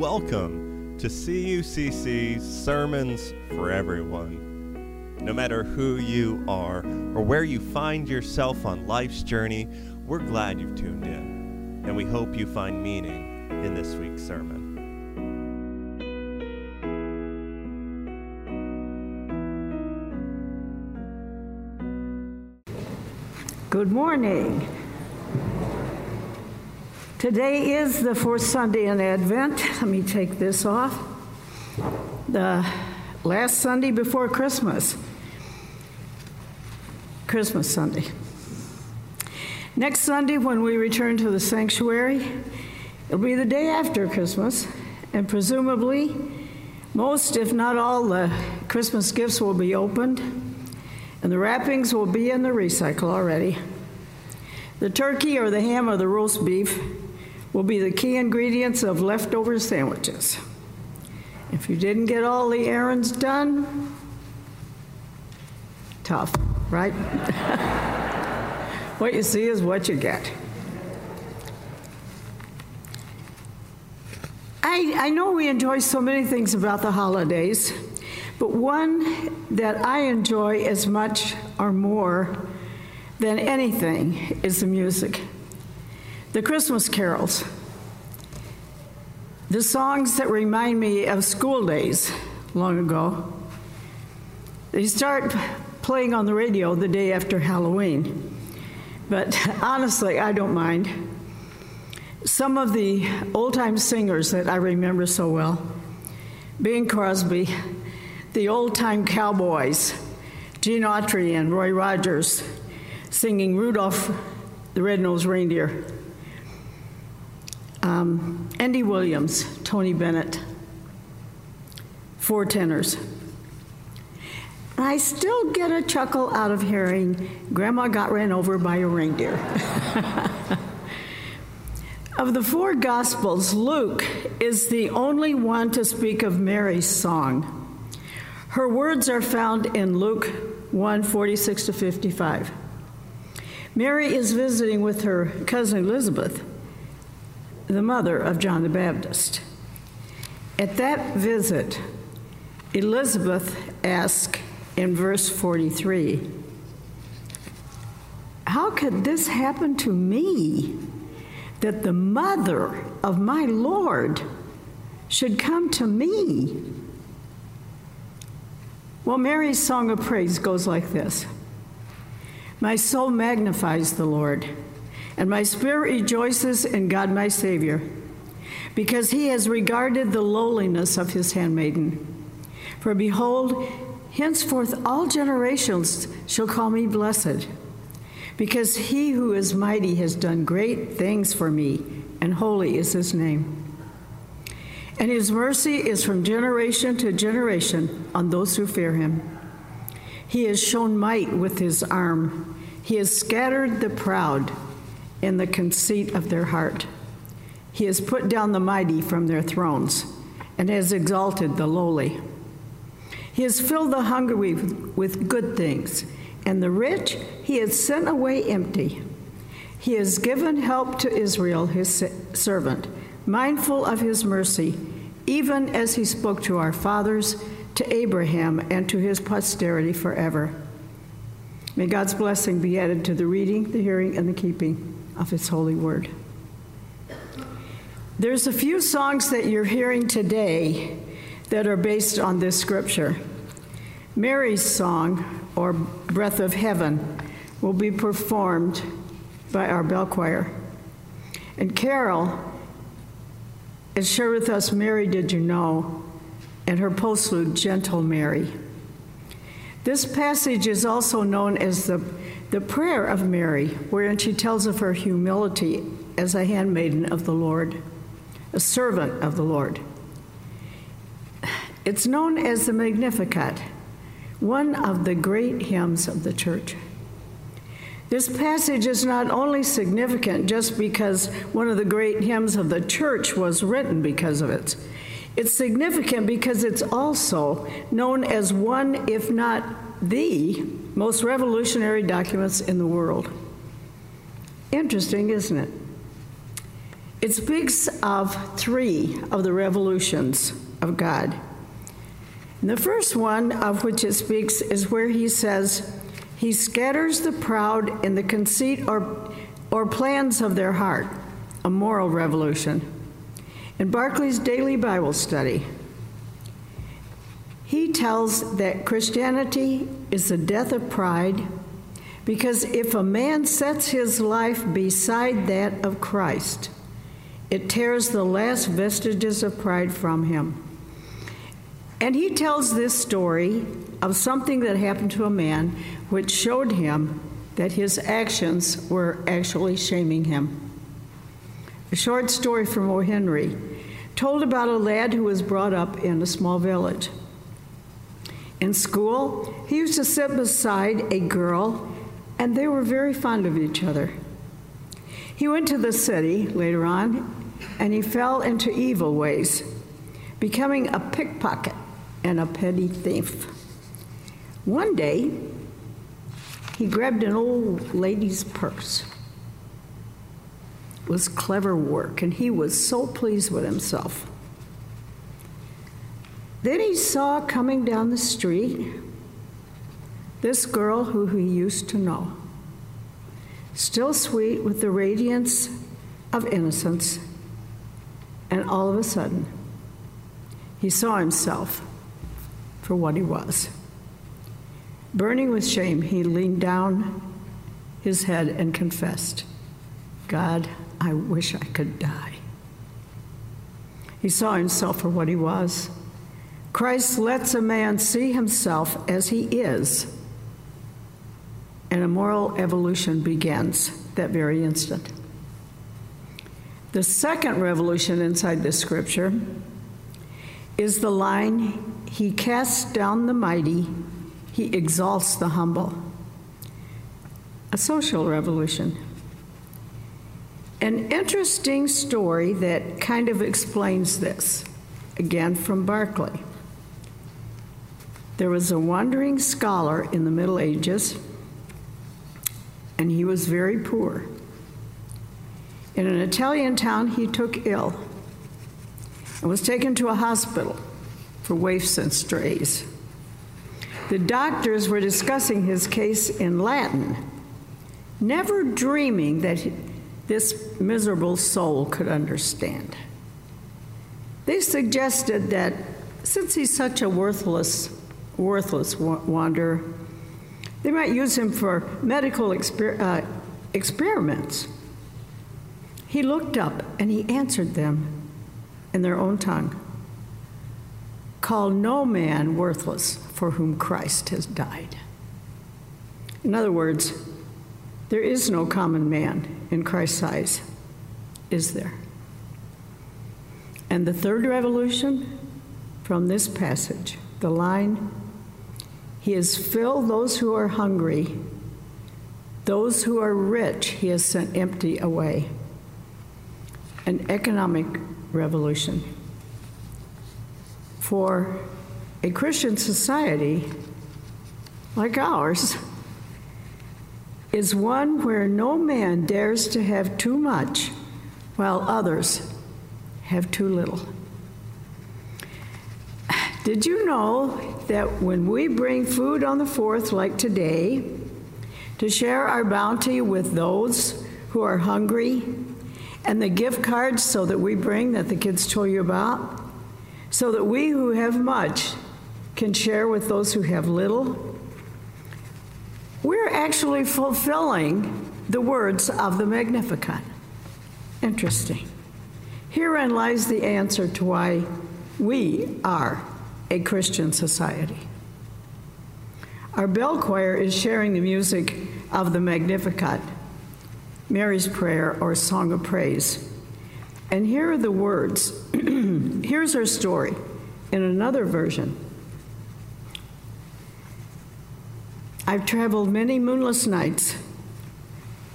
Welcome to CUCC's Sermons for Everyone. No matter who you are or where you find yourself on life's journey, we're glad you've tuned in, and we hope you find meaning in this week's sermon. Good morning. Today is the fourth Sunday in Advent. Let me take this off. The last Sunday before Christmas. Christmas Sunday. Next Sunday, when we return to the sanctuary, it'll be the day after Christmas, and presumably, most, if not all, the Christmas gifts will be opened, and the wrappings will be in the recycle already. The turkey or the ham or the roast beef will be the key ingredients of leftover sandwiches. If you didn't get all the errands done, tough, right? what you see is what you get. I, I know we enjoy so many things about the holidays, but one that I enjoy as much or more than anything is the music the Christmas carols, the songs that remind me of school days long ago. They start playing on the radio the day after Halloween, but honestly, I don't mind. Some of the old time singers that I remember so well. Bing Crosby, the old time cowboys, Gene Autry and Roy Rogers singing Rudolph the Red-Nosed Reindeer um, Andy Williams, Tony Bennett, four tenors. I still get a chuckle out of hearing Grandma got ran over by a reindeer. of the four Gospels, Luke is the only one to speak of Mary's song. Her words are found in Luke 1 46 to 55. Mary is visiting with her cousin Elizabeth the mother of John the Baptist. At that visit, Elizabeth asked in verse 43 How could this happen to me that the mother of my Lord should come to me? Well, Mary's song of praise goes like this My soul magnifies the Lord and my spirit rejoices in God my Savior, because he has regarded the lowliness of his handmaiden. For behold, henceforth all generations shall call me blessed, because he who is mighty has done great things for me, and holy is his name. And his mercy is from generation to generation on those who fear him. He has shown might with his arm. He has scattered the proud in the conceit of their heart. He has put down the mighty from their thrones and has exalted the lowly. He has filled the hungry with good things, and the rich he has sent away empty. He has given help to Israel, his servant, mindful of his mercy, even as he spoke to our fathers, to Abraham, and to his posterity forever. May God's blessing be added to the reading, the hearing, and the keeping of His holy word. There's a few songs that you're hearing today that are based on this scripture. Mary's song, or Breath of Heaven, will be performed by our bell choir. And Carol is shared with us Mary Did You Know, and her postlude, Gentle Mary. This passage is also known as the the prayer of Mary, wherein she tells of her humility as a handmaiden of the Lord, a servant of the Lord. It's known as the Magnificat, one of the great hymns of the church. This passage is not only significant just because one of the great hymns of the church was written because of it, it's significant because it's also known as one, if not the most revolutionary documents in the world. Interesting, isn't it? It speaks of three of the revolutions of God. And the first one of which it speaks is where he says, He scatters the proud in the conceit or, or plans of their heart, a moral revolution. In Barclay's daily Bible study, he tells that Christianity is the death of pride because if a man sets his life beside that of Christ, it tears the last vestiges of pride from him. And he tells this story of something that happened to a man which showed him that his actions were actually shaming him. A short story from O. Henry told about a lad who was brought up in a small village. In school, he used to sit beside a girl, and they were very fond of each other. He went to the city later on, and he fell into evil ways, becoming a pickpocket and a petty thief. One day, he grabbed an old lady's purse. Was clever work, and he was so pleased with himself. Then he saw coming down the street this girl who he used to know, still sweet with the radiance of innocence, and all of a sudden, he saw himself for what he was. Burning with shame, he leaned down his head and confessed, God, I wish I could die. He saw himself for what he was. Christ lets a man see himself as he is, and a moral evolution begins that very instant. The second revolution inside this scripture is the line He casts down the mighty, He exalts the humble. A social revolution. An interesting story that kind of explains this, again from Barclay. There was a wandering scholar in the Middle Ages, and he was very poor. In an Italian town, he took ill and was taken to a hospital for waifs and strays. The doctors were discussing his case in Latin, never dreaming that this miserable soul could understand. They suggested that since he's such a worthless, worthless wanderer, they might use him for medical exper- uh, experiments. He looked up and he answered them in their own tongue Call no man worthless for whom Christ has died. In other words, there is no common man in Christ's eyes, is there? And the third revolution from this passage, the line, He has filled those who are hungry, those who are rich, He has sent empty away. An economic revolution. For a Christian society like ours is one where no man dares to have too much while others have too little. Did you know that when we bring food on the fourth, like today, to share our bounty with those who are hungry, and the gift cards so that we bring that the kids told you about, so that we who have much can share with those who have little, we're actually fulfilling the words of the Magnificat. Interesting. Herein lies the answer to why we are a Christian society. Our bell choir is sharing the music of the Magnificat, Mary's Prayer or Song of Praise. And here are the words. Here's our story in another version. I've traveled many moonless nights,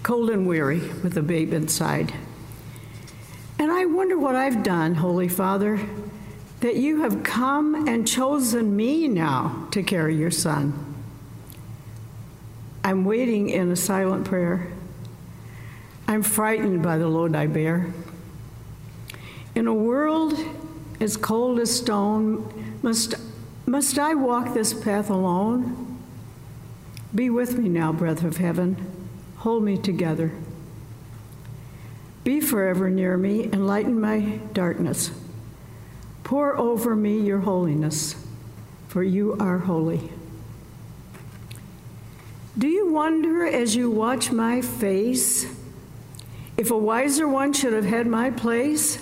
cold and weary, with a babe inside. And I wonder what I've done, Holy Father, that you have come and chosen me now to carry your son. I'm waiting in a silent prayer. I'm frightened by the load I bear. In a world as cold as stone, must, must I walk this path alone? Be with me now, breath of heaven. Hold me together. Be forever near me and lighten my darkness. Pour over me your holiness, for you are holy. Do you wonder as you watch my face if a wiser one should have had my place?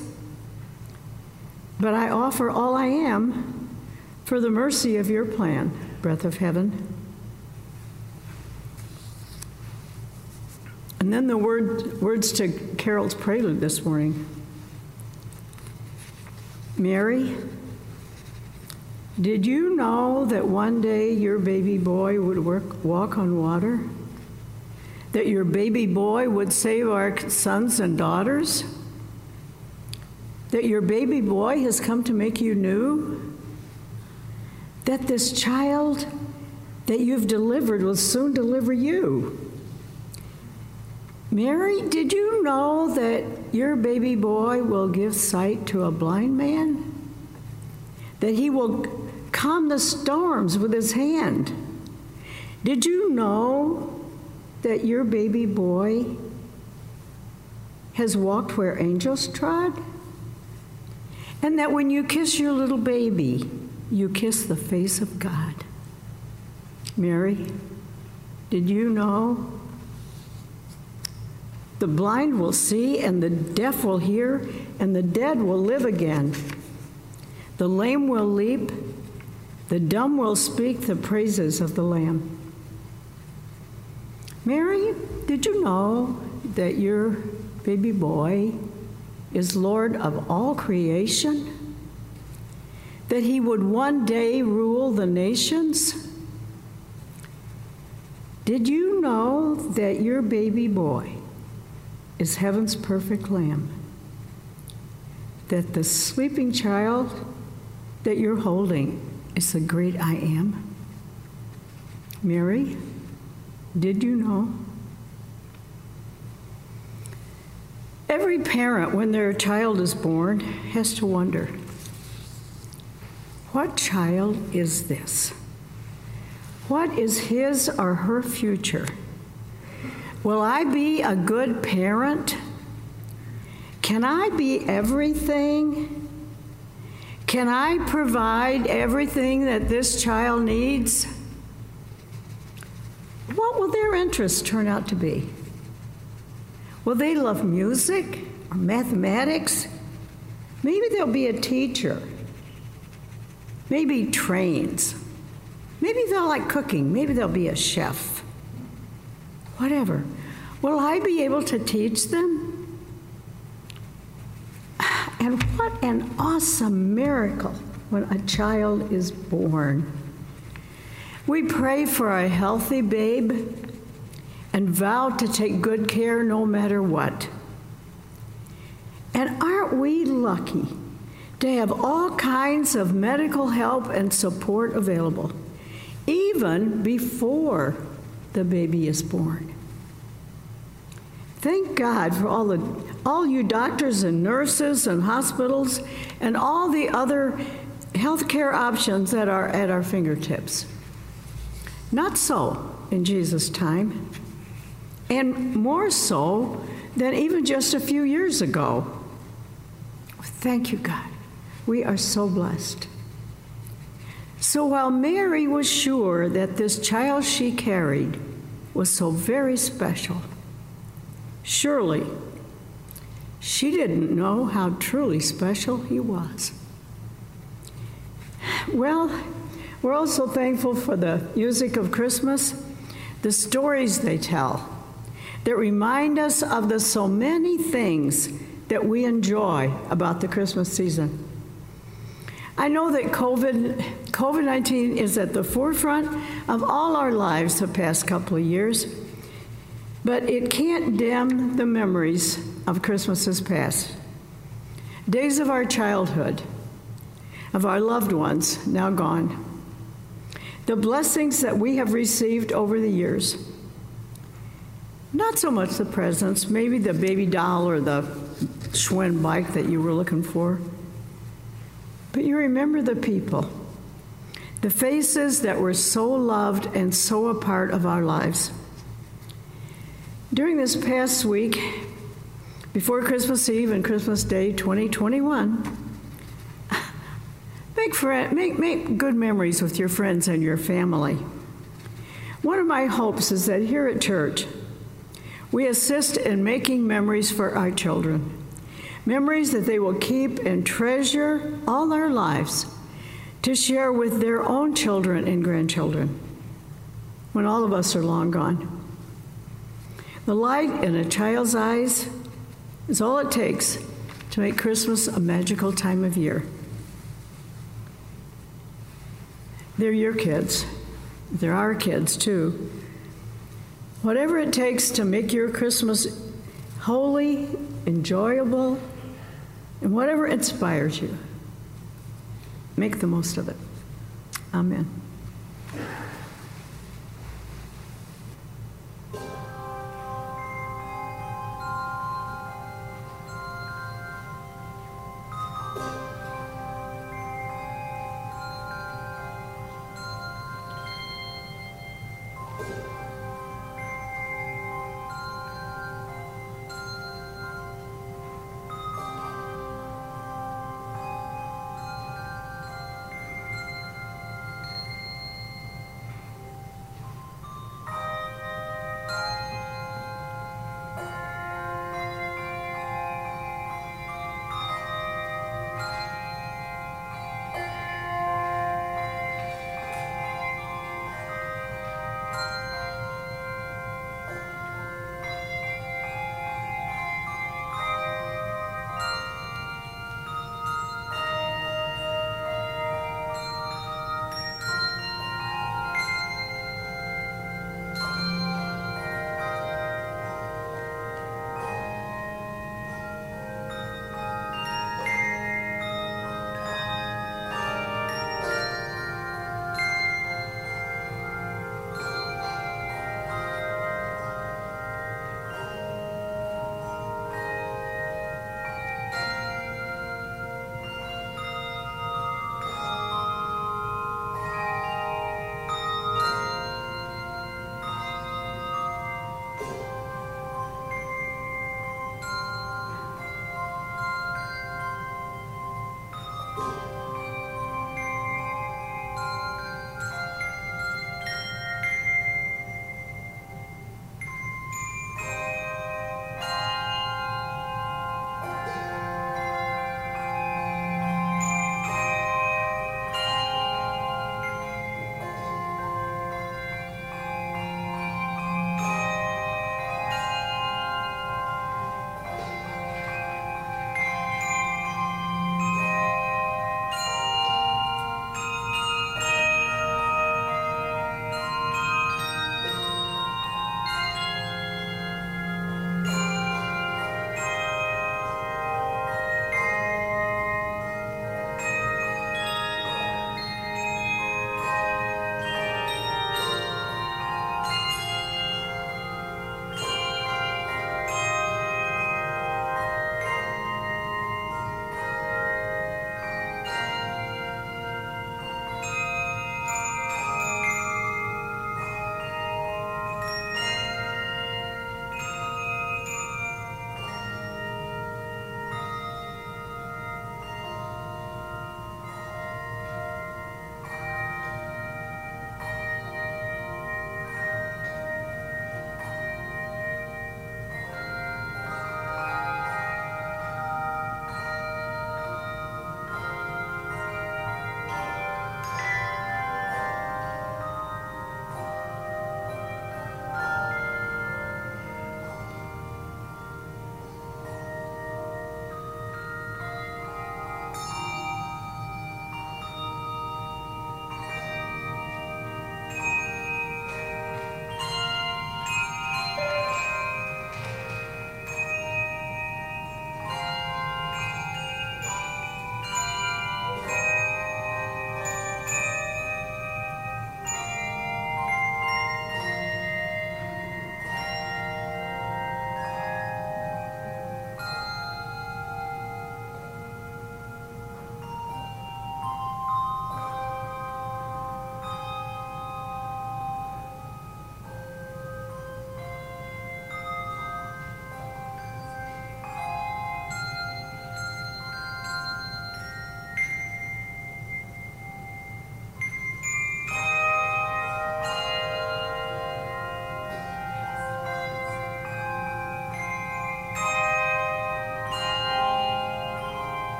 But I offer all I am for the mercy of your plan, breath of heaven. And then the word, words to Carol's prelude this morning Mary, did you know that one day your baby boy would work, walk on water? That your baby boy would save our sons and daughters? That your baby boy has come to make you new? That this child that you've delivered will soon deliver you? Mary, did you know that your baby boy will give sight to a blind man? That he will calm the storms with his hand? Did you know that your baby boy has walked where angels trod? And that when you kiss your little baby, you kiss the face of God. Mary, did you know the blind will see, and the deaf will hear, and the dead will live again. The lame will leap, the dumb will speak the praises of the Lamb. Mary, did you know that your baby boy is Lord of all creation? That he would one day rule the nations? Did you know that your baby boy is heaven's perfect lamb. That the sleeping child that you're holding is the great I am. Mary, did you know? Every parent, when their child is born, has to wonder what child is this? What is his or her future? Will I be a good parent? Can I be everything? Can I provide everything that this child needs? What will their interests turn out to be? Will they love music or mathematics? Maybe they'll be a teacher. Maybe trains. Maybe they'll like cooking. Maybe they'll be a chef whatever. Will I be able to teach them? And what an awesome miracle when a child is born. We pray for a healthy babe and vow to take good care no matter what. And aren't we lucky to have all kinds of medical help and support available, even before the baby is born. Thank God for all the all you doctors and nurses and hospitals and all the other healthcare options that are at our fingertips. Not so in Jesus' time, and more so than even just a few years ago. Thank you, God. We are so blessed. So while Mary was sure that this child she carried was so very special, surely she didn't know how truly special he was. Well, we're also thankful for the music of Christmas, the stories they tell that remind us of the so many things that we enjoy about the Christmas season. I know that COVID, COVID-19 is at the forefront of all our lives the past couple of years, but it can't dim the memories of Christmases past. Days of our childhood, of our loved ones now gone. The blessings that we have received over the years. Not so much the presents, maybe the baby doll or the Schwinn bike that you were looking for. But you remember the people, the faces that were so loved and so a part of our lives. During this past week, before Christmas Eve and Christmas Day 2021, make, friend, make, make good memories with your friends and your family. One of my hopes is that here at church, we assist in making memories for our children, memories that they will keep and treasure all their lives to share with their own children and grandchildren when all of us are long gone. The light in a child's eyes is all it takes to make Christmas a magical time of year. They're your kids. They're our kids, too. Whatever it takes to make your Christmas holy, enjoyable, and whatever inspires you, make the most of it. Amen.